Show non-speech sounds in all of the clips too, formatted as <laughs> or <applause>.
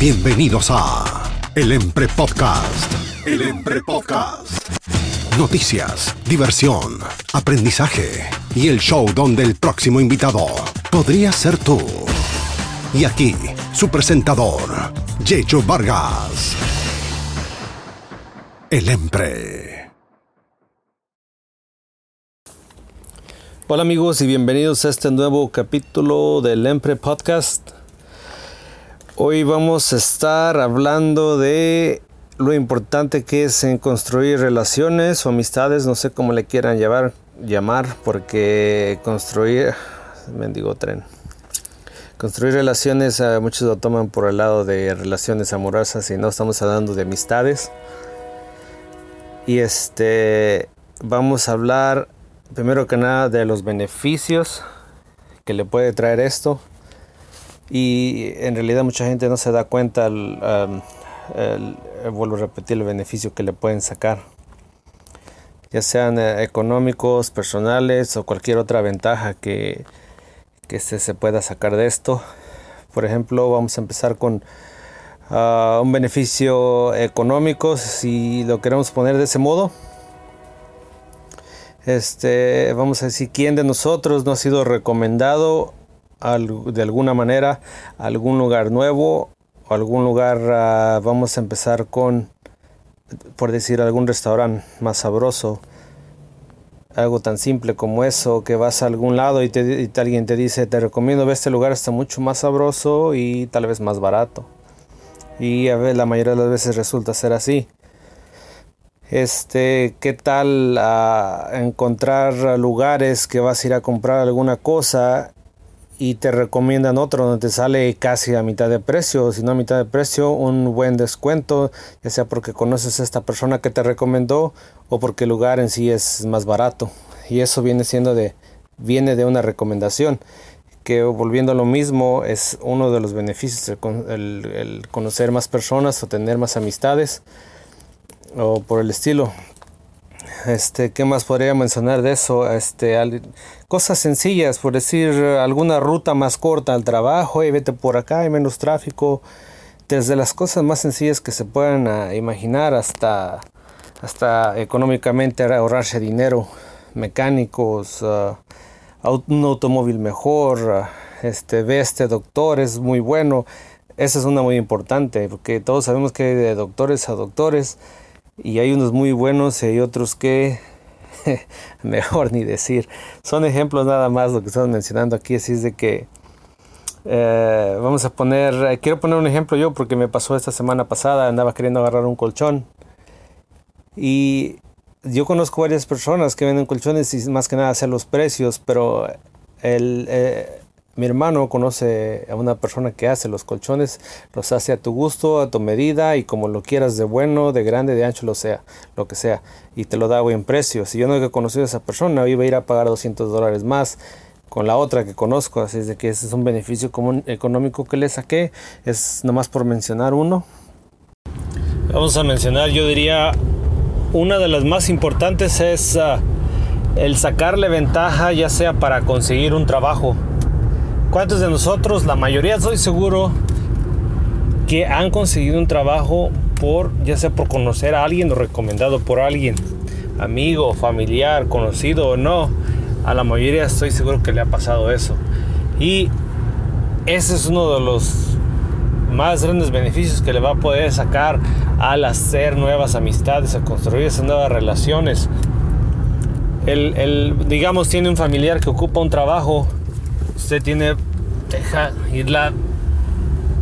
Bienvenidos a El Empre Podcast. El Empre Podcast. Noticias, diversión, aprendizaje y el show donde el próximo invitado podría ser tú. Y aquí, su presentador, Yecho Vargas. El Empre. Hola amigos y bienvenidos a este nuevo capítulo del Empre Podcast. Hoy vamos a estar hablando de lo importante que es en construir relaciones o amistades, no sé cómo le quieran llevar, llamar, porque construir, mendigo tren, construir relaciones, eh, muchos lo toman por el lado de relaciones amorosas y no estamos hablando de amistades. Y este, vamos a hablar primero que nada de los beneficios que le puede traer esto y en realidad mucha gente no se da cuenta, el, vuelvo a repetir, el beneficio que le pueden sacar, ya sean eh, económicos, personales o cualquier otra ventaja que, que se, se, pueda sacar de esto. Por ejemplo, vamos a empezar con ah, un beneficio económico, si lo queremos poner de ese modo. Este, vamos a decir, ¿quién de nosotros no ha sido recomendado de alguna manera algún lugar nuevo o algún lugar, ah, vamos a empezar con, por decir, algún restaurante más sabroso. Algo tan simple como eso, que vas a algún lado y, te, alguien te dice, te recomiendo ver este lugar, está mucho más sabroso y tal vez más barato. Y a ver, la mayoría de las veces resulta ser así. Este, ¿qué tal ah, encontrar lugares que vas a ir a comprar alguna cosa y te recomiendan otro donde te sale casi a mitad de precio, si no a mitad de precio, un buen descuento, ya sea porque conoces a esta persona que te recomendó o porque el lugar en sí es más barato. Y eso viene siendo de viene de una recomendación que volviendo a lo mismo es uno de los beneficios el, el conocer más personas o tener más amistades o por el estilo este, ¿qué más podría mencionar de eso? Este, cosas sencillas, por decir alguna ruta más corta al trabajo, y vete por acá, hay menos tráfico. Desde las cosas más sencillas que se puedan ah, imaginar hasta, hasta económicamente ahorrarse dinero, mecánicos, uh, un automóvil mejor, uh, este, ve este doctor, es muy bueno. Esa es una muy importante, porque todos sabemos que de doctores a doctores y hay unos muy buenos y hay otros que <laughs> mejor ni decir. Son ejemplos nada más lo que estamos mencionando aquí, así es de que eh, vamos a poner, eh, quiero poner un ejemplo yo porque me pasó esta semana pasada, andaba queriendo agarrar un colchón y yo conozco varias personas que venden colchones y más que nada hacer los precios, pero el, eh, mi hermano conoce a una persona que hace los colchones, los hace a tu gusto, a tu medida y como lo quieras de bueno, de grande, de ancho, lo sea, lo que sea, y te lo da a buen precio. Si yo no he conocido a esa persona, iba a ir a pagar 200 dólares más con la otra que conozco, así es de que ese es un beneficio económico que le saqué, es nomás por mencionar uno. Vamos a mencionar, yo diría, una de las más importantes es ah, el sacarle ventaja ya sea para conseguir un trabajo ¿Cuántos de nosotros, la mayoría estoy seguro, que han conseguido un trabajo por, ya sea por conocer a alguien o recomendado por alguien, amigo, familiar, conocido o no? A la mayoría estoy seguro que le ha pasado eso. Y ese es uno de los más grandes beneficios que le va a poder sacar al hacer nuevas amistades, a construir esas nuevas relaciones. El, digamos, tiene un familiar que ocupa un trabajo usted tiene, deja ir la,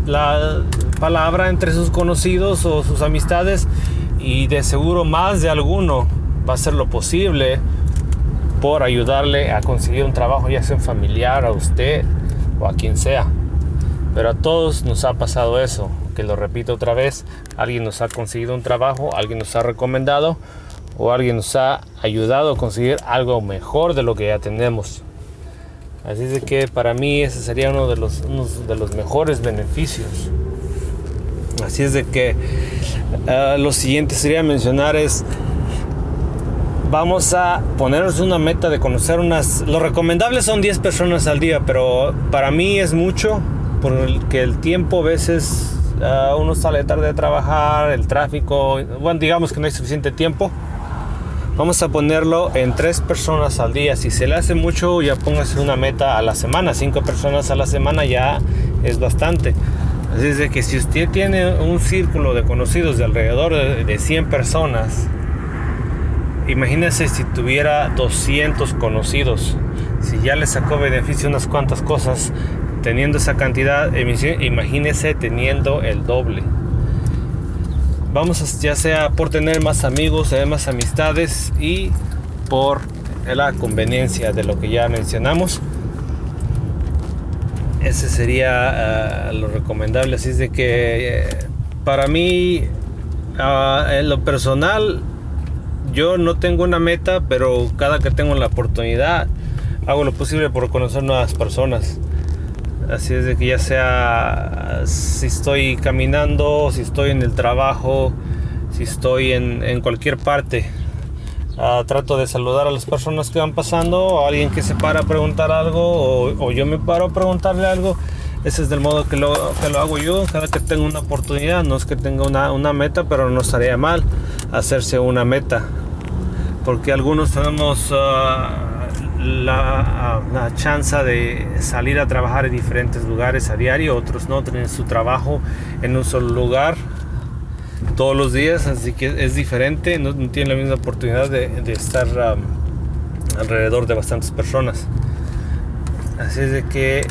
la palabra entre sus conocidos o sus amistades y de seguro más de alguno va a hacer lo posible por ayudarle a conseguir un trabajo, ya sea un familiar, a usted o a quien sea. Pero a todos nos ha pasado eso, que lo repito otra vez, alguien nos ha conseguido un trabajo, alguien nos ha recomendado o alguien nos ha ayudado a conseguir algo mejor de lo que ya tenemos. Así es de que para mí ese sería uno de los, de los mejores beneficios. Así es de que ah, lo siguiente sería mencionar es, vamos a ponernos una meta de conocer unas, lo recomendable son 10 personas al día, pero para mí es mucho porque el tiempo a veces ah, uno sale tarde de trabajar, el tráfico, bueno, digamos que no hay suficiente tiempo. Vamos a ponerlo en tres personas al día. Si se le hace mucho, ya póngase una meta a la semana. Cinco personas a la semana ya es bastante. Así es de que si usted tiene un círculo de conocidos de alrededor de 100 personas, imagínese si tuviera 200 conocidos. Si ya le sacó beneficio unas cuantas cosas, teniendo esa cantidad, imagínese teniendo el doble. Vamos ya sea por tener más amigos, más amistades y por la conveniencia de lo que ya mencionamos. Ese sería ah, lo recomendable. Así es de que eh, para mí, ah, en lo personal, yo no tengo una meta, pero cada que tengo la oportunidad, hago lo posible por conocer nuevas personas. Así es de que ya sea si estoy caminando, si estoy en el trabajo, si estoy en, cualquier parte. Ah, trato de saludar a las personas que van pasando, a alguien que se para a preguntar algo, o, yo me paro a preguntarle algo. Ese es del modo que lo, que lo hago yo, cada que tengo una oportunidad. No es que tenga una, una meta, pero no estaría mal hacerse una meta. Porque algunos tenemos... Ah, la, la, chance de salir a trabajar en diferentes lugares a diario, otros no tienen su trabajo en un solo lugar todos los días, así que es diferente, no, tienen la misma oportunidad de, de estar um, alrededor de bastantes personas. Así es de que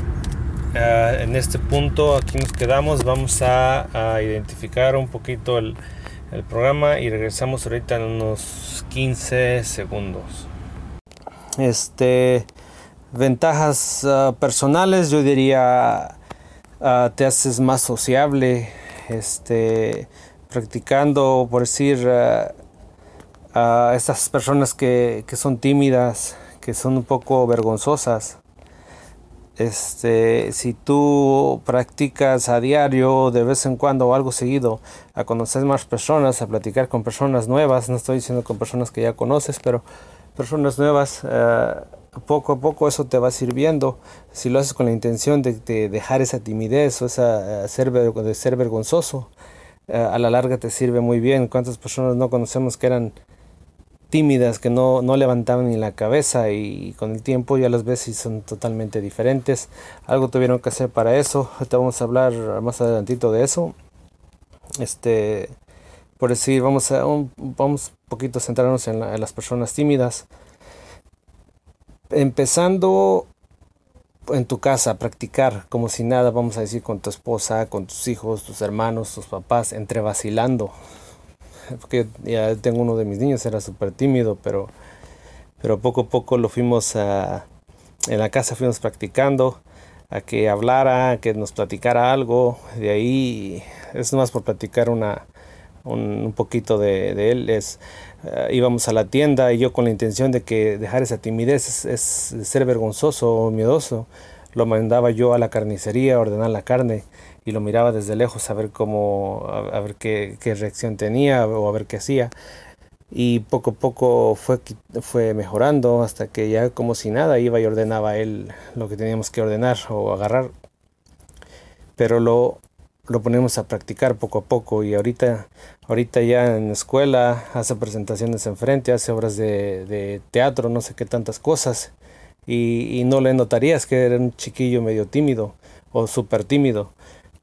uh, en este punto aquí nos quedamos, vamos a, a identificar un poquito el, el programa y regresamos ahorita en unos 15 segundos. Este, ventajas ah, personales, yo diría, ah, te haces más sociable, este, practicando, por decir, a ah, estas personas que, que, son tímidas, que son un poco vergonzosas. Este, si tú practicas a diario, de vez en cuando o algo seguido, a conocer más personas, a platicar con personas nuevas, no estoy diciendo con personas que ya conoces, pero personas nuevas, eh, poco a poco eso te va sirviendo. Si lo haces con la intención de, dejar esa timidez o esa, eh, ser, de ser vergonzoso, eh, a la larga te sirve muy bien. ¿Cuántas personas no conocemos que eran tímidas, que no, no levantaban ni la cabeza y, con el tiempo ya las ves y son totalmente diferentes? Algo tuvieron que hacer para eso. Te vamos a hablar más adelantito de eso. Este por decir, vamos a vamos poquito centrarnos en, las personas tímidas. Empezando en tu casa, practicar como si nada, vamos a decir, con tu esposa, con tus hijos, tus hermanos, tus papás, entre vacilando. Porque ya tengo uno de mis niños, era súper tímido, pero, pero poco a poco lo fuimos a, en la casa fuimos practicando a que hablara, a que nos platicara algo. De ahí es más por platicar una, un, poquito de, él es eh, íbamos a la tienda y yo con la intención de que dejar esa timidez es, ser vergonzoso o miedoso lo mandaba yo a la carnicería a ordenar la carne y lo miraba desde lejos a ver cómo a, ver qué, qué, reacción tenía o a ver qué hacía. Y poco a poco fue, fue mejorando hasta que ya como si nada iba y ordenaba él lo que teníamos que ordenar o agarrar. Pero lo lo ponemos a practicar poco a poco y ahorita, ahorita ya en la escuela hace presentaciones enfrente, hace obras de, teatro, no sé qué tantas cosas y, no le notarías que era un chiquillo medio tímido o súper tímido,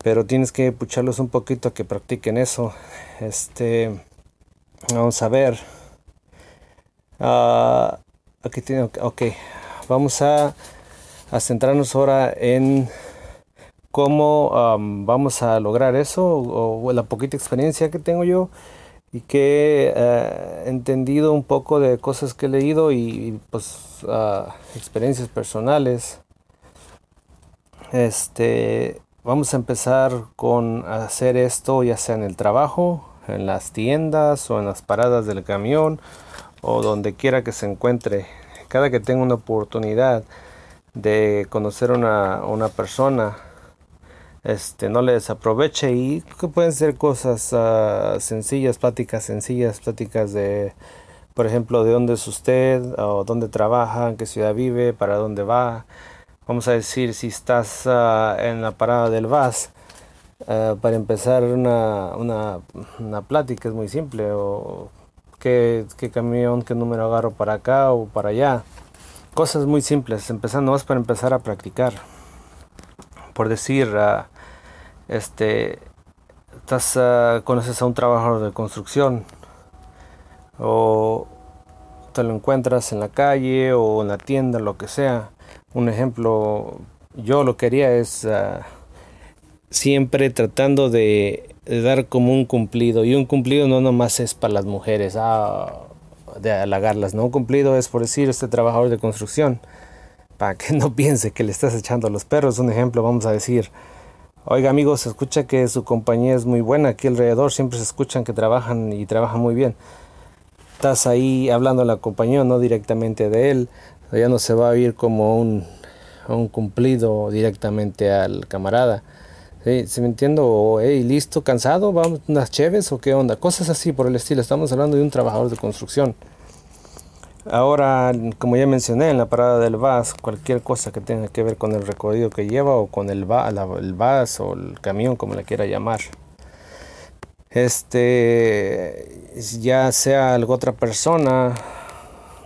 pero tienes que pucharlos un poquito a que practiquen eso. Este, vamos a ver. Uh, aquí tiene, ok, vamos a, a centrarnos ahora en cómo vamos a lograr eso o, la poquita experiencia que tengo yo y que eh, he entendido un poco de cosas que he leído y, pues ah, experiencias personales. Este, vamos a empezar con hacer esto ya sea en el trabajo, en las tiendas o en las paradas del camión o donde quiera que se encuentre. Cada que tenga una oportunidad de conocer una, una persona, este, no les aproveche y que pueden ser cosas uh, sencillas, pláticas sencillas, pláticas de, por ejemplo, de dónde es usted, o dónde trabaja, en qué ciudad vive, para dónde va. Vamos a decir, si estás uh, en la parada del bus, Eh, para empezar una, una, una, plática es muy simple, o qué, qué, camión, qué número agarro para acá o para allá. Cosas muy simples, empezando más para empezar a practicar. Por decir, uh, este, estás, uh, conoces a un trabajador de construcción o te lo encuentras en la calle o en la tienda, lo que sea. Un ejemplo, yo lo quería es uh, siempre tratando de, dar como un cumplido. Y un cumplido no nomás es para las mujeres, ah, de halagarlas, ¿no? Un cumplido es por decir este trabajador de construcción, para que <laughs> no piense que le estás echando a los perros. Un ejemplo, vamos a decir, oiga amigos, se escucha que su compañía es muy buena, aquí alrededor siempre se escuchan que trabajan y trabajan muy bien. Estás ahí hablando a la compañía, no directamente de él, ya no se va a ir como un, un cumplido directamente al camarada si me entiendo, hey, listo, cansado, vamos unas cheves o qué onda, cosas así por el estilo. Estamos hablando de un trabajador de construcción. Ahora, como ya mencioné, en la parada del bus, cualquier cosa que tenga que ver con el recorrido que lleva o con el, va, el bus o el camión, como le quiera llamar. Este, ya sea algo otra persona,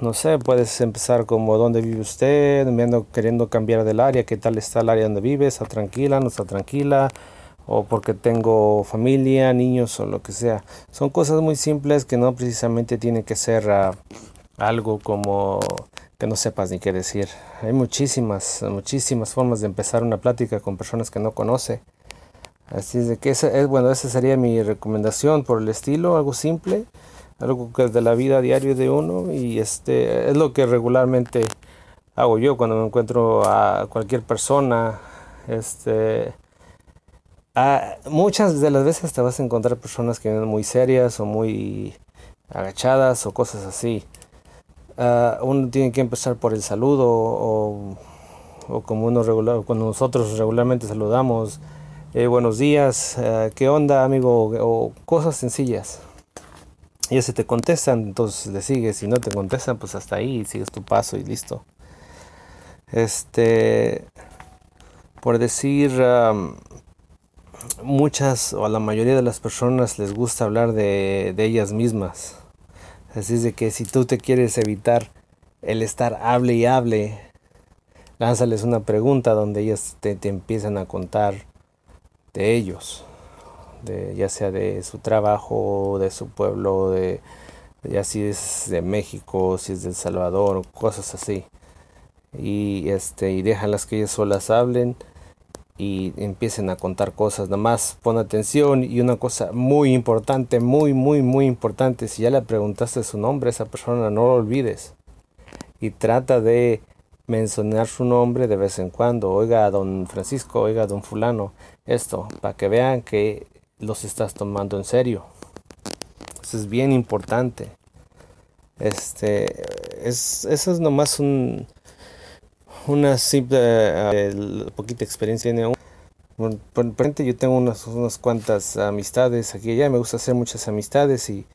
no sé, puedes empezar como dónde vive usted, viendo, queriendo cambiar del área, qué tal está el área donde vive, está tranquila, no está tranquila, o porque tengo familia, niños o lo que sea. Son cosas muy simples que no precisamente tienen que ser ah, algo como que no sepas ni qué decir. Hay muchísimas, muchísimas formas de empezar una plática con personas que no conoce. Así es de que esa es, bueno, esa sería mi recomendación por el estilo, algo simple algo que es de la vida diaria de uno y este es lo que regularmente hago yo cuando me encuentro a cualquier persona este muchas de las veces te vas a encontrar personas que vienen muy serias o muy agachadas o cosas así ah, uno tiene que empezar por el saludo o, como uno cuando nosotros regularmente saludamos eh, buenos días ah, qué onda amigo o cosas sencillas y si te contestan, entonces le sigues. Si no te contestan, pues hasta ahí sigues tu paso y listo. Este, por decir, muchas o a la mayoría de las personas les gusta hablar de, ellas mismas. Así es de que si tú te quieres evitar el estar hable y hable, lánzales una pregunta donde ellas te, te empiezan a contar de ellos de, ya sea de su trabajo, de su pueblo, de, ya si es de México, si es de El Salvador, cosas así. Y este, y déjalas que ellas solas hablen y empiecen a contar cosas. Nada más pon atención y una cosa muy importante, muy, muy, muy importante. Si ya le preguntaste su nombre a esa persona, no lo olvides. Y trata de mencionar su nombre de vez en cuando. Oiga, don Francisco, oiga, don fulano, esto, para que vean que los estás tomando en serio. Eso es bien importante. Este, es, eso es nomás un, una simple, eh, poquita experiencia. Por, por, por yo tengo unas, unas cuantas amistades aquí ya me gusta hacer muchas amistades y,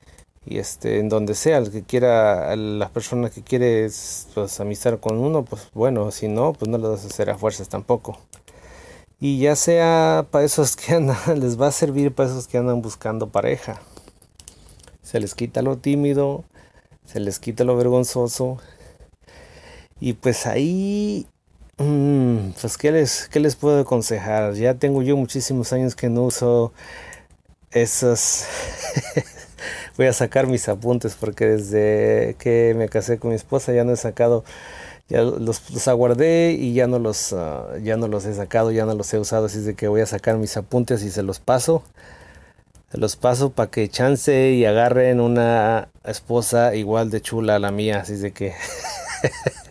y este, en donde sea, el que quiera, la persona que quiere pues, amistar con uno, pues bueno, si no, pues no lo vas a hacer a fuerzas tampoco. Y ya sea para esos que andan, <laughs> les va a servir para esos que andan buscando pareja. Se les quita lo tímido, se les quita lo vergonzoso. Y pues ahí, mm, pues ¿qué les, qué les puedo aconsejar? Ya tengo yo muchísimos años que no uso esos... <laughs> Voy a sacar mis apuntes porque desde que me casé con mi esposa ya no he sacado ya los, aguardé y ya no los ah, ya no los he sacado, ya no los he usado, así es de que voy a sacar mis apuntes y se los paso. Se los paso para que chance y agarren una esposa igual de chula a la mía, así es de que <laughs>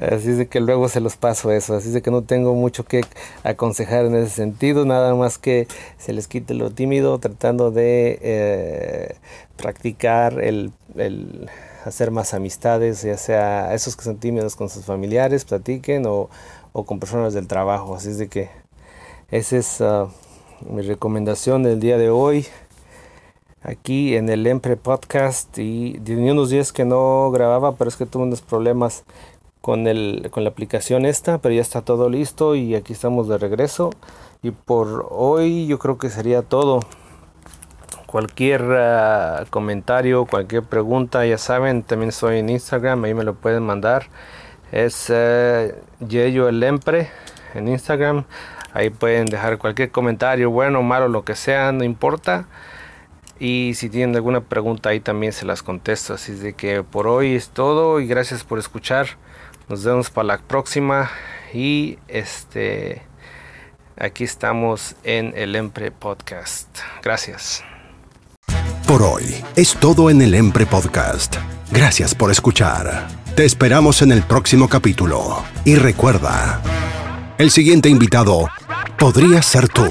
Así es de que luego se los paso eso, así es de que no tengo mucho que aconsejar en ese sentido, nada más que se les quite lo tímido tratando de eh, practicar el, el hacer más amistades, ya sea esos que son tímidos con sus familiares, platiquen o, con personas del trabajo. Así es de que esa es ah, mi recomendación del día de hoy aquí en el Empre Podcast y tenía unos días que no grababa, pero es que tuve unos problemas con, el, con la aplicación esta, pero ya está todo listo y aquí estamos de regreso. Y por hoy yo creo que sería todo. Cualquier ah, comentario, cualquier pregunta, ya saben, también estoy en Instagram, ahí me lo pueden mandar. Es uh, Yeyo el Empre en Instagram. Ahí pueden dejar cualquier comentario, bueno malo, lo que sea, no importa. Y si tienen alguna pregunta ahí también se las contesto. Así de que por hoy es todo y gracias por escuchar. Nos vemos para la próxima. Y este aquí estamos en el Empre Podcast. Gracias. Por hoy es todo en el Empre Podcast. Gracias por escuchar. Te esperamos en el próximo capítulo. Y recuerda, el siguiente invitado podría ser tú.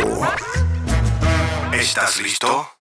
¿Estás listo?